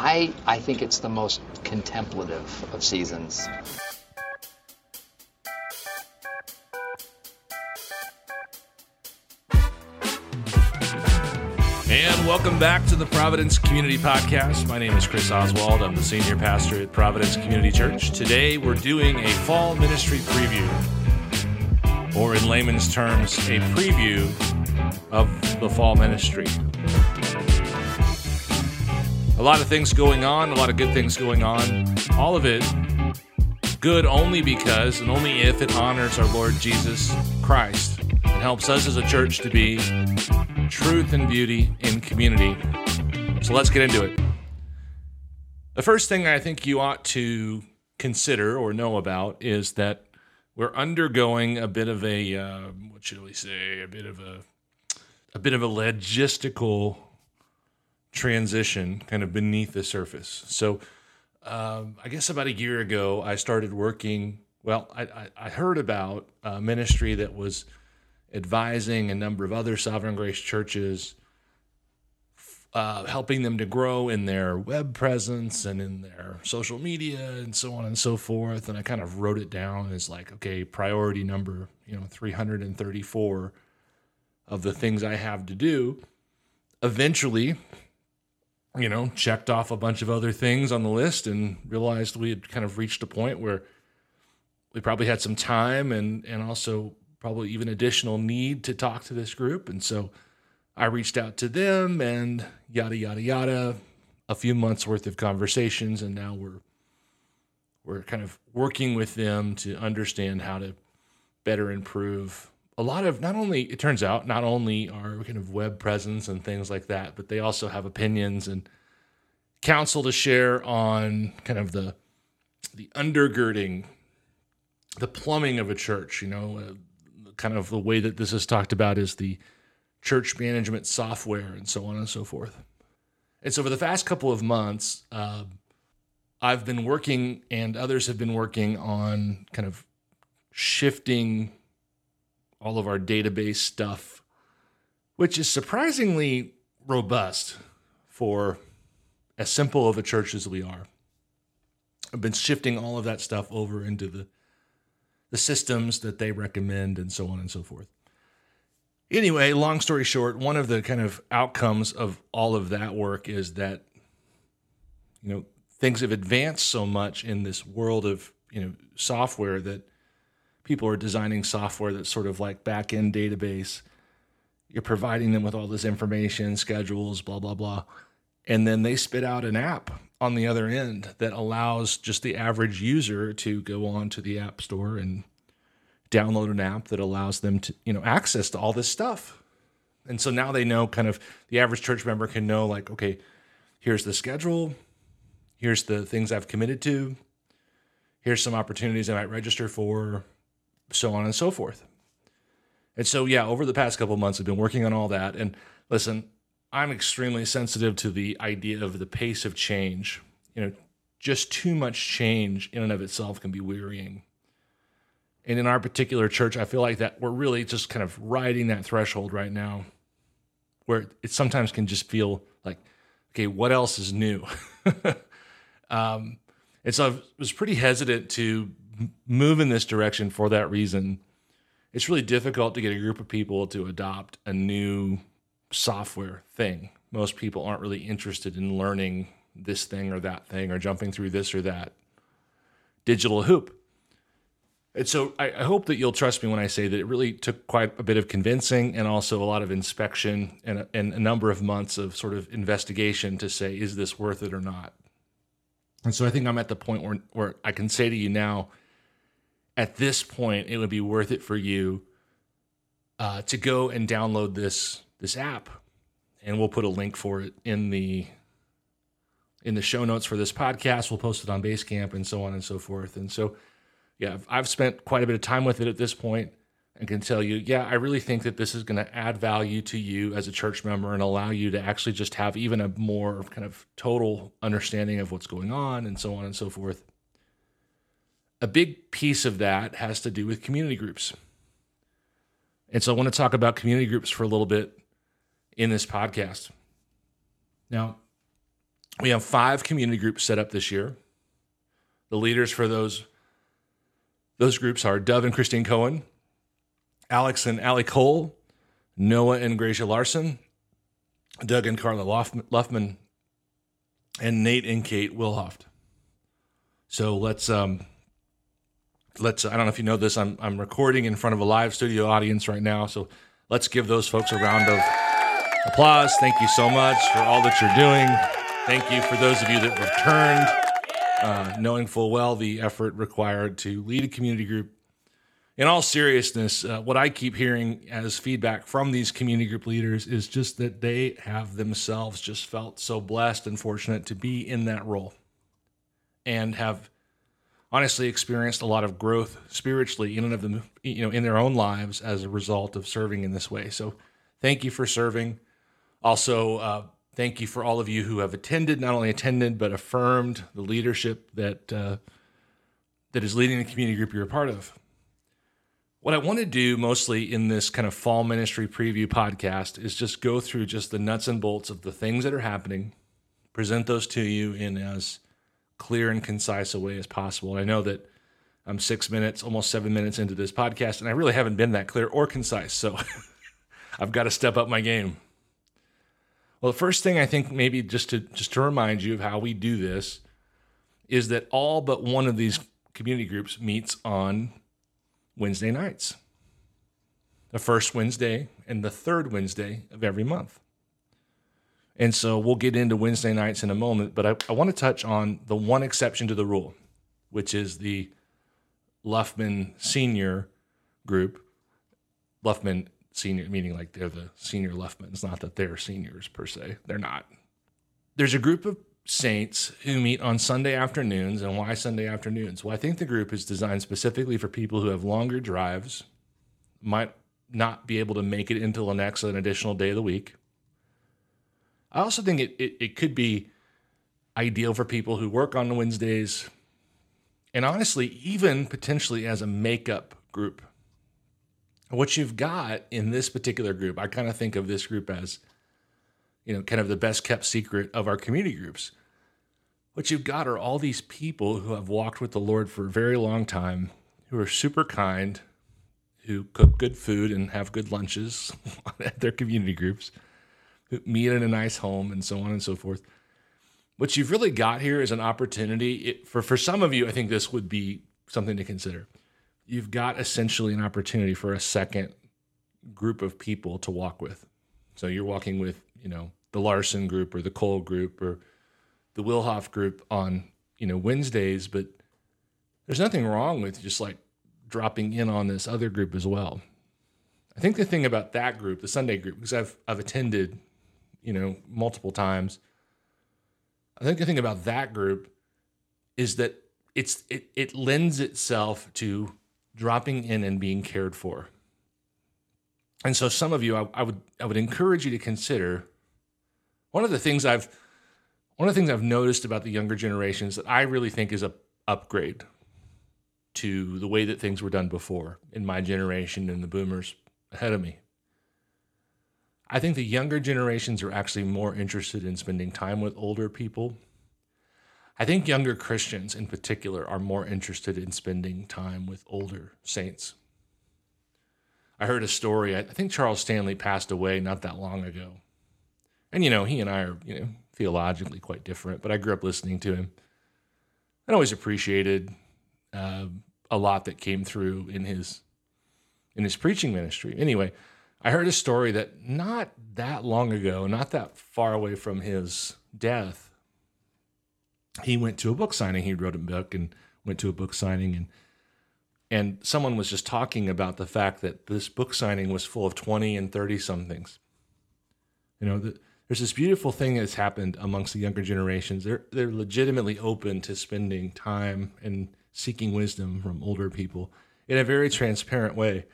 I, I think it's the most contemplative of seasons. And welcome back to the Providence Community Podcast. My name is Chris Oswald. I'm the senior pastor at Providence Community Church. Today we're doing a fall ministry preview, or in layman's terms, a preview of the fall ministry. A lot of things going on, a lot of good things going on. All of it good only because and only if it honors our Lord Jesus Christ and helps us as a church to be truth and beauty in community. So let's get into it. The first thing I think you ought to consider or know about is that we're undergoing a bit of a uh, what should we say a bit of a a bit of a logistical transition kind of beneath the surface. So um, I guess about a year ago I started working. Well, I, I, I heard about a ministry that was advising a number of other Sovereign Grace churches, uh, helping them to grow in their web presence and in their social media and so on and so forth. And I kind of wrote it down as like, okay, priority number, you know, 334 of the things I have to do. Eventually, you know, checked off a bunch of other things on the list and realized we had kind of reached a point where we probably had some time and and also probably even additional need to talk to this group. And so I reached out to them and yada yada yada. A few months worth of conversations, and now we're we're kind of working with them to understand how to better improve a lot of not only it turns out not only our kind of web presence and things like that, but they also have opinions and counsel to share on kind of the the undergirding, the plumbing of a church. You know, uh, kind of the way that this is talked about is the church management software and so on and so forth. And so, for the past couple of months, uh, I've been working, and others have been working on kind of shifting all of our database stuff, which is surprisingly robust for as simple of a church as we are. I've been shifting all of that stuff over into the the systems that they recommend and so on and so forth. Anyway, long story short, one of the kind of outcomes of all of that work is that you know things have advanced so much in this world of you know software that people are designing software that's sort of like back end database. You're providing them with all this information, schedules, blah blah blah, and then they spit out an app on the other end that allows just the average user to go on to the app store and download an app that allows them to you know access to all this stuff. And so now they know kind of the average church member can know like okay here's the schedule. Here's the things i've committed to. Here's some opportunities i might register for so on and so forth and so yeah over the past couple months i've been working on all that and listen I'm extremely sensitive to the idea of the pace of change. You know, just too much change in and of itself can be wearying. And in our particular church, I feel like that we're really just kind of riding that threshold right now where it sometimes can just feel like, okay, what else is new? um, and so I was pretty hesitant to move in this direction for that reason. It's really difficult to get a group of people to adopt a new software thing. Most people aren't really interested in learning this thing or that thing or jumping through this or that digital hoop. And so I, I, hope that you'll trust me when I say that it really took quite a bit of convincing and also a lot of inspection and a, and a number of months of sort of investigation to say, is this worth it or not? And so I think I'm at the point where, where I can say to you now, at this point, it would be worth it for you uh, to go and download this this app, and we'll put a link for it in the in the show notes for this podcast. We'll post it on Basecamp and so on and so forth. And so, yeah, I've spent quite a bit of time with it at this point and can tell you, yeah, I really think that this is going to add value to you as a church member and allow you to actually just have even a more kind of total understanding of what's going on and so on and so forth. A big piece of that has to do with community groups. And so I want to talk about community groups for a little bit in this podcast. Now, We have five community groups set up this year. The leaders for those those groups are Dove and Christine Cohen, Alex and Allie Cole, Noah and Gracia Larson, Doug and Carla Luffman, and Nate and Kate Wilhoft. So let's um let's I don't know if you know this, I'm I'm recording in front of a live studio audience right now. So let's give those folks a round of applause. Thank you so much for all that you're doing. Thank you for those of you that returned, uh, knowing full well the effort required to lead a community group. In all seriousness, uh, what I keep hearing as feedback from these community group leaders is just that they have themselves just felt so blessed and fortunate to be in that role and have honestly experienced a lot of growth spiritually in and of them, you know, in their own lives as a result of serving in this way. So, thank you for serving. Also, uh, thank you for all of you who have attended, not only attended but affirmed the leadership that uh, that is leading the community group you're a part of. What I want to do mostly in this kind of fall ministry preview podcast is just go through just the nuts and bolts of the things that are happening, present those to you in as clear and concise a way as possible. And I know that I'm six minutes, almost seven minutes into this podcast, and I really haven't been that clear or concise. So I've got to step up my game. Well, the first thing I think maybe just to just to remind you of how we do this is that all but one of these community groups meets on Wednesday nights. The first Wednesday and the third Wednesday of every month. And so we'll get into Wednesday nights in a moment, but I, I want to touch on the one exception to the rule, which is the Luffman Senior group. Luffman Senior, meaning like they're the senior Luffmans, not that they're seniors per se. They're not. There's a group of saints who meet on Sunday afternoons. And why Sunday afternoons? Well, I think the group is designed specifically for people who have longer drives, might not be able to make it into Lenexa an additional day of the week I also think it, it, it could be ideal for people who work on Wednesdays and honestly, even potentially as a makeup group. What you've got in this particular group, I kind of think of this group as, you know, kind of the best kept secret of our community groups. What you've got are all these people who have walked with the Lord for a very long time, who are super kind, who cook good food and have good lunches at their community groups who meet in a nice home, and so on and so forth. What you've really got here is an opportunity. It, for for some of you, I think this would be something to consider. You've got essentially an opportunity for a second group of people to walk with. So you're walking with, you know, the Larson group or the Cole group or the Wilhoff group on, you know, Wednesdays, but there's nothing wrong with just like dropping in on this other group as well. I think the thing about that group, the Sunday group, because I've I've attended you know, multiple times. I think the thing about that group is that it's it, it lends itself to dropping in and being cared for. And so some of you I, I would I would encourage you to consider one of the things I've one of the things I've noticed about the younger generations that I really think is a upgrade to the way that things were done before in my generation and the boomers ahead of me I think the younger generations are actually more interested in spending time with older people. I think younger Christians in particular are more interested in spending time with older saints. I heard a story, I think Charles Stanley passed away not that long ago. And, you know, he and I are, you know, theologically quite different, but I grew up listening to him and always appreciated uh, a lot that came through in his in his preaching ministry. Anyway, I heard a story that not that long ago, not that far away from his death, he went to a book signing. He wrote a book and went to a book signing and and someone was just talking about the fact that this book signing was full of 20 and 30 somethings. You know, the, there's this beautiful thing that's happened amongst the younger generations. They're they're legitimately open to spending time and seeking wisdom from older people in a very transparent way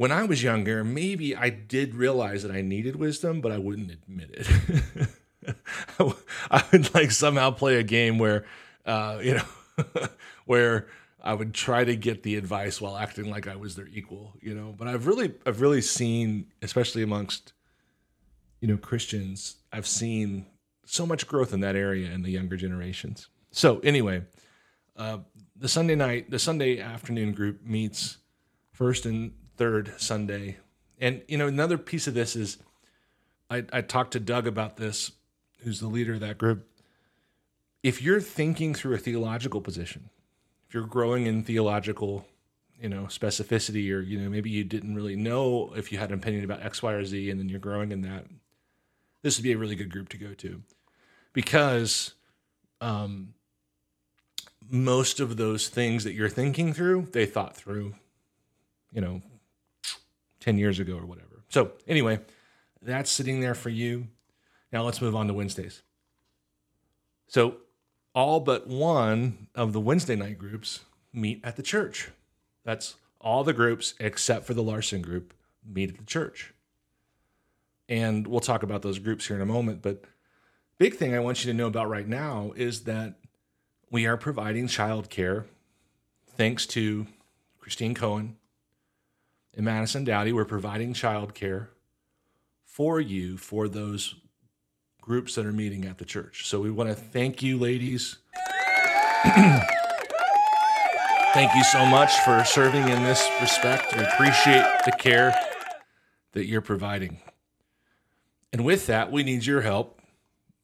when I was younger, maybe I did realize that I needed wisdom, but I wouldn't admit it. I would like somehow play a game where, uh, you know, where I would try to get the advice while acting like I was their equal, you know. But I've really, I've really seen, especially amongst, you know, Christians, I've seen so much growth in that area in the younger generations. So anyway, uh, the Sunday night, the Sunday afternoon group meets first and third Sunday, and you know another piece of this is I, I talked to Doug about this, who's the leader of that group. If you're thinking through a theological position, if you're growing in theological, you know, specificity, or you know, maybe you didn't really know if you had an opinion about X, Y, or Z, and then you're growing in that, this would be a really good group to go to, because um, most of those things that you're thinking through, they thought through, you know, ten years ago or whatever. So anyway, that's sitting there for you. Now let's move on to Wednesdays. So all but one of the Wednesday night groups meet at the church. That's all the groups except for the Larson group meet at the church. And we'll talk about those groups here in a moment. But big thing I want you to know about right now is that we are providing childcare thanks to Christine Cohen and Madison Dowdy. We're providing childcare for you for those groups that are meeting at the church. So we want to thank you, ladies. thank you so much for serving in this respect. We appreciate the care that you're providing. And with that, we need your help,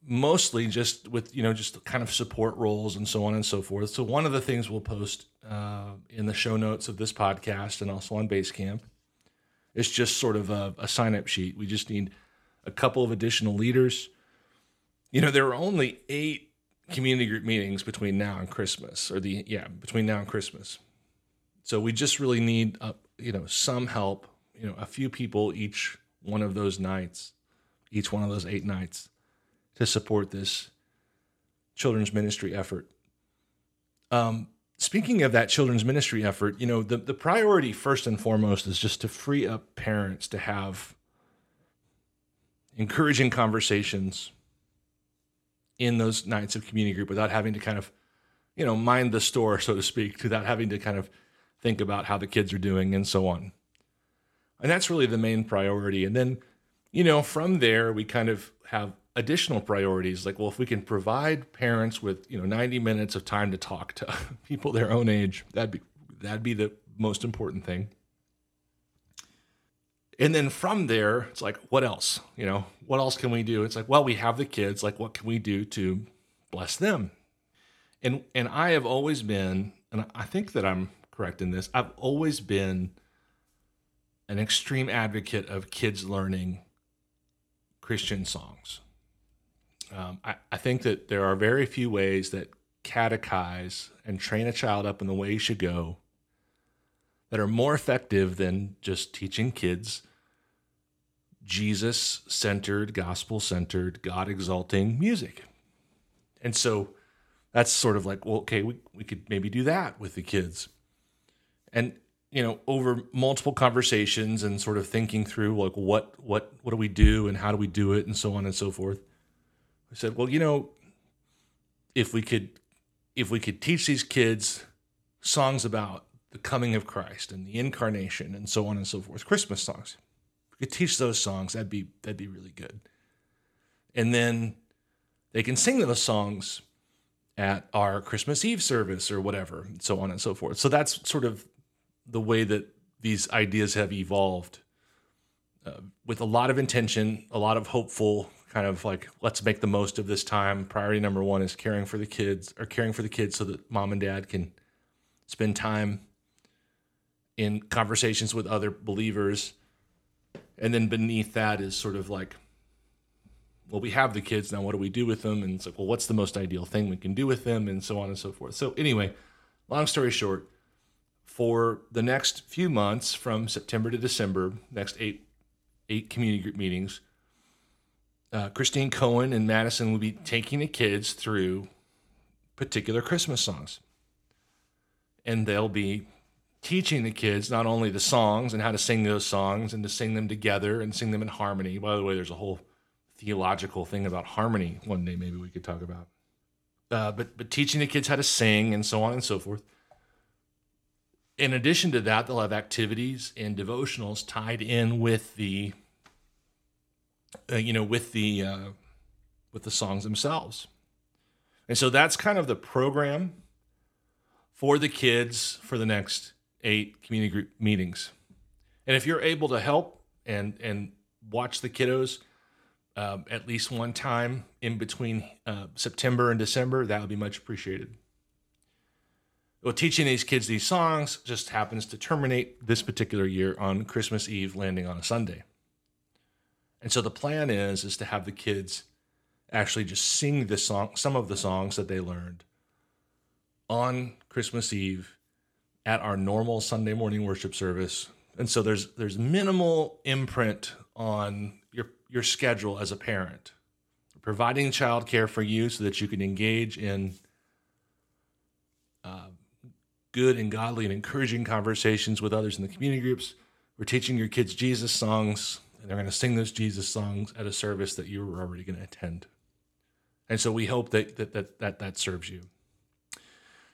mostly just with, you know, just kind of support roles and so on and so forth. So one of the things we'll post uh, in the show notes of this podcast and also on Basecamp is just sort of a, a sign up sheet. We just need a couple of additional leaders you know, there are only eight community group meetings between now and Christmas, or the yeah between now and Christmas. So we just really need uh, you know some help. You know, a few people each one of those nights, each one of those eight nights, to support this children's ministry effort. Um, speaking of that children's ministry effort, you know, the, the priority first and foremost is just to free up parents to have encouraging conversations in those nights of community group without having to kind of, you know, mind the store, so to speak, without having to kind of think about how the kids are doing and so on. And that's really the main priority. And then, you know, from there, we kind of have additional priorities like, well, if we can provide parents with, you know, 90 minutes of time to talk to people their own age, that'd be, that'd be the most important thing. And then from there, it's like, what else? You know, what else can we do? It's like, well, we have the kids. Like, what can we do to bless them? And and I have always been, and I think that I'm correct in this. I've always been an extreme advocate of kids learning Christian songs. Um, I, I think that there are very few ways that catechize and train a child up in the way he should go that are more effective than just teaching kids Jesus centered, gospel centered, God exalting music. And so that's sort of like, well, okay, we, we could maybe do that with the kids. And, you know, over multiple conversations and sort of thinking through like what what what do we do and how do we do it and so on and so forth. I said, well, you know, if we could if we could teach these kids songs about the coming of Christ and the incarnation and so on and so forth, Christmas songs. If we could teach those songs, that'd be that'd be really good. And then they can sing those songs at our Christmas Eve service or whatever, and so on and so forth. So that's sort of the way that these ideas have evolved uh, with a lot of intention, a lot of hopeful kind of like let's make the most of this time. Priority number 1 is caring for the kids or caring for the kids so that mom and dad can spend time in conversations with other believers. And then beneath that is sort of like, well, we have the kids now. What do we do with them? And it's like, well, what's the most ideal thing we can do with them? And so on and so forth. So, anyway, long story short, for the next few months from September to December, next eight eight community group meetings, uh, Christine Cohen and Madison will be taking the kids through particular Christmas songs. And they'll be teaching the kids not only the songs and how to sing those songs and to sing them together and sing them in harmony. By the way, there's a whole theological thing about harmony one day maybe we could talk about. Uh, but but teaching the kids how to sing and so on and so forth. In addition to that, they'll have activities and devotionals tied in with the, uh, you know, with the uh, with the songs themselves. And so that's kind of the program for the kids for the next eight community group meetings. And if you're able to help and and watch the kiddos um, at least one time in between uh, September and December, that would be much appreciated. Well, teaching these kids these songs just happens to terminate this particular year on Christmas Eve, landing on a Sunday. And so the plan is is to have the kids actually just sing the song, some of the songs that they learned on Christmas Eve at our normal Sunday morning worship service. And so there's there's minimal imprint on your your schedule as a parent. Providing childcare for you so that you can engage in good and godly and encouraging conversations with others in the community groups. We're teaching your kids Jesus songs, and they're going to sing those Jesus songs at a service that you were already going to attend. And so we hope that that that that, that serves you.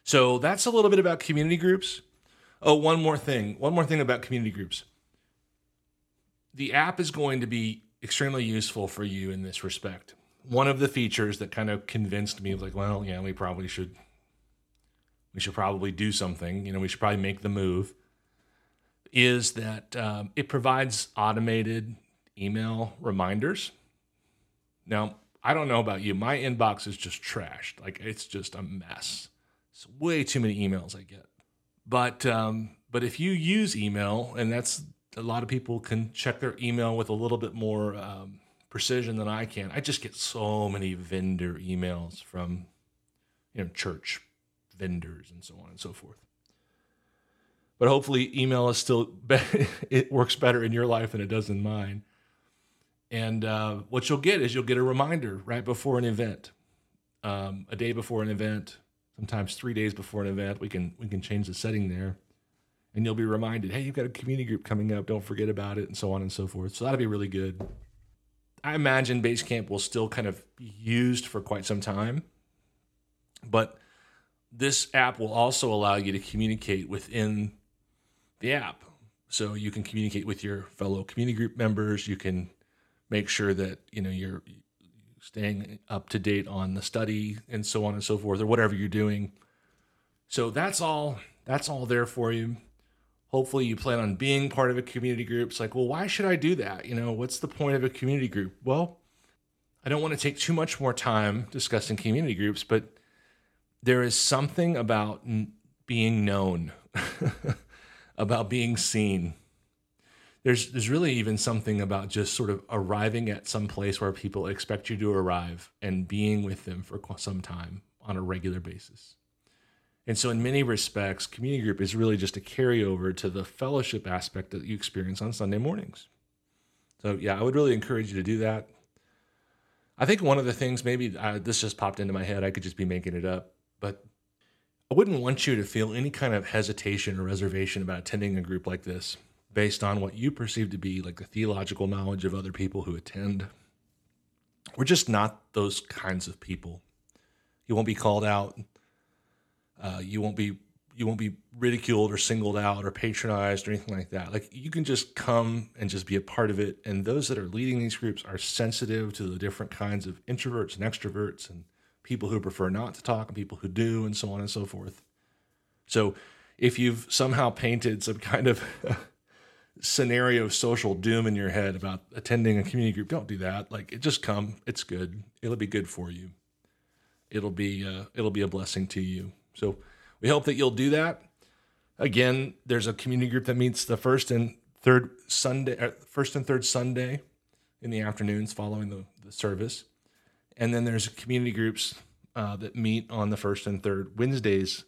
So that's a little bit about community groups. Oh, one more thing. One more thing about community groups. The app is going to be extremely useful for you in this respect. One of the features that kind of convinced me like, well, yeah, we probably should we should probably do something. You know, we should probably make the move. Is that um, it provides automated email reminders. Now, I don't know about you. My inbox is just trashed. Like it's just a mess. It's way too many emails I get. But um, but if you use email, and that's a lot of people can check their email with a little bit more um, precision than I can. I just get so many vendor emails from you know church vendors and so on and so forth. But hopefully, email is still it works better in your life than it does in mine. And uh, what you'll get is you'll get a reminder right before an event, um, a day before an event, sometimes three days before an event. We can we can change the setting there, and you'll be reminded, hey, you've got a community group coming up. Don't forget about it, and so on and so forth. So that'll be really good. I imagine Basecamp will still kind of be used for quite some time, but this app will also allow you to communicate within the app. So you can communicate with your fellow community group members. You can make sure that you know you're staying up to date on the study and so on and so forth or whatever you're doing. So that's all that's all there for you. Hopefully you plan on being part of a community group. It's like well why should i do that? You know what's the point of a community group? Well i don't want to take too much more time discussing community groups but there is something about being known about being seen there's there's really even something about just sort of arriving at some place where people expect you to arrive and being with them for some time on a regular basis. And so, in many respects, community group is really just a carryover to the fellowship aspect that you experience on Sunday mornings. So, yeah, I would really encourage you to do that. I think one of the things, maybe uh, this just popped into my head, I could just be making it up, but I wouldn't want you to feel any kind of hesitation or reservation about attending a group like this based on what you perceive to be like the theological knowledge of other people who attend. We're just not those kinds of people. You won't be called out. Uh, you won't be you won't be ridiculed or singled out or patronized or anything like that. Like you can just come and just be a part of it. And those that are leading these groups are sensitive to the different kinds of introverts and extroverts and people who prefer not to talk and people who do and so on and so forth. So if you've somehow painted some kind of scenario of social doom in your head about attending a community group, don't do that. Like, it just come. It's good. It'll be good for you. It'll be uh, it'll be a blessing to you. So we hope that you'll do that. Again, there's a community group that meets the first and third Sunday, uh, first and third Sunday in the afternoons following the, the service, and then there's community groups uh, that meet on the first and third Wednesdays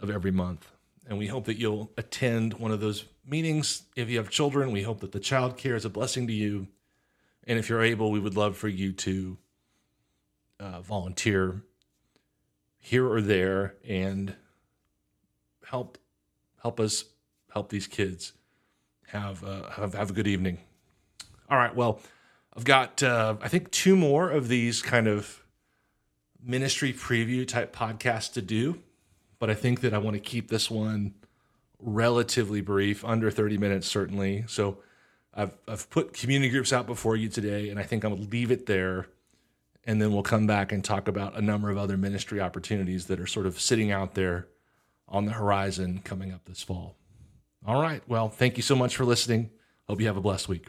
of every month. And we hope that you'll attend one of those meetings. If you have children, we hope that the child care is a blessing to you. And if you're able, we would love for you to uh, volunteer here or there and help help us help these kids have uh, have, have a good evening. All right, well, I've got uh, I think two more of these kind of ministry preview type podcasts to do, but I think that I want to keep this one relatively brief, under 30 minutes, certainly. So I've, I've put community groups out before you today, and I think I'm going to leave it there. and then we'll come back and talk about a number of other ministry opportunities that are sort of sitting out there on the horizon coming up this fall. All right. Well, thank you so much for listening. Hope you have a blessed week.